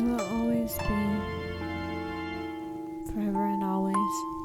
who will always be, forever and always.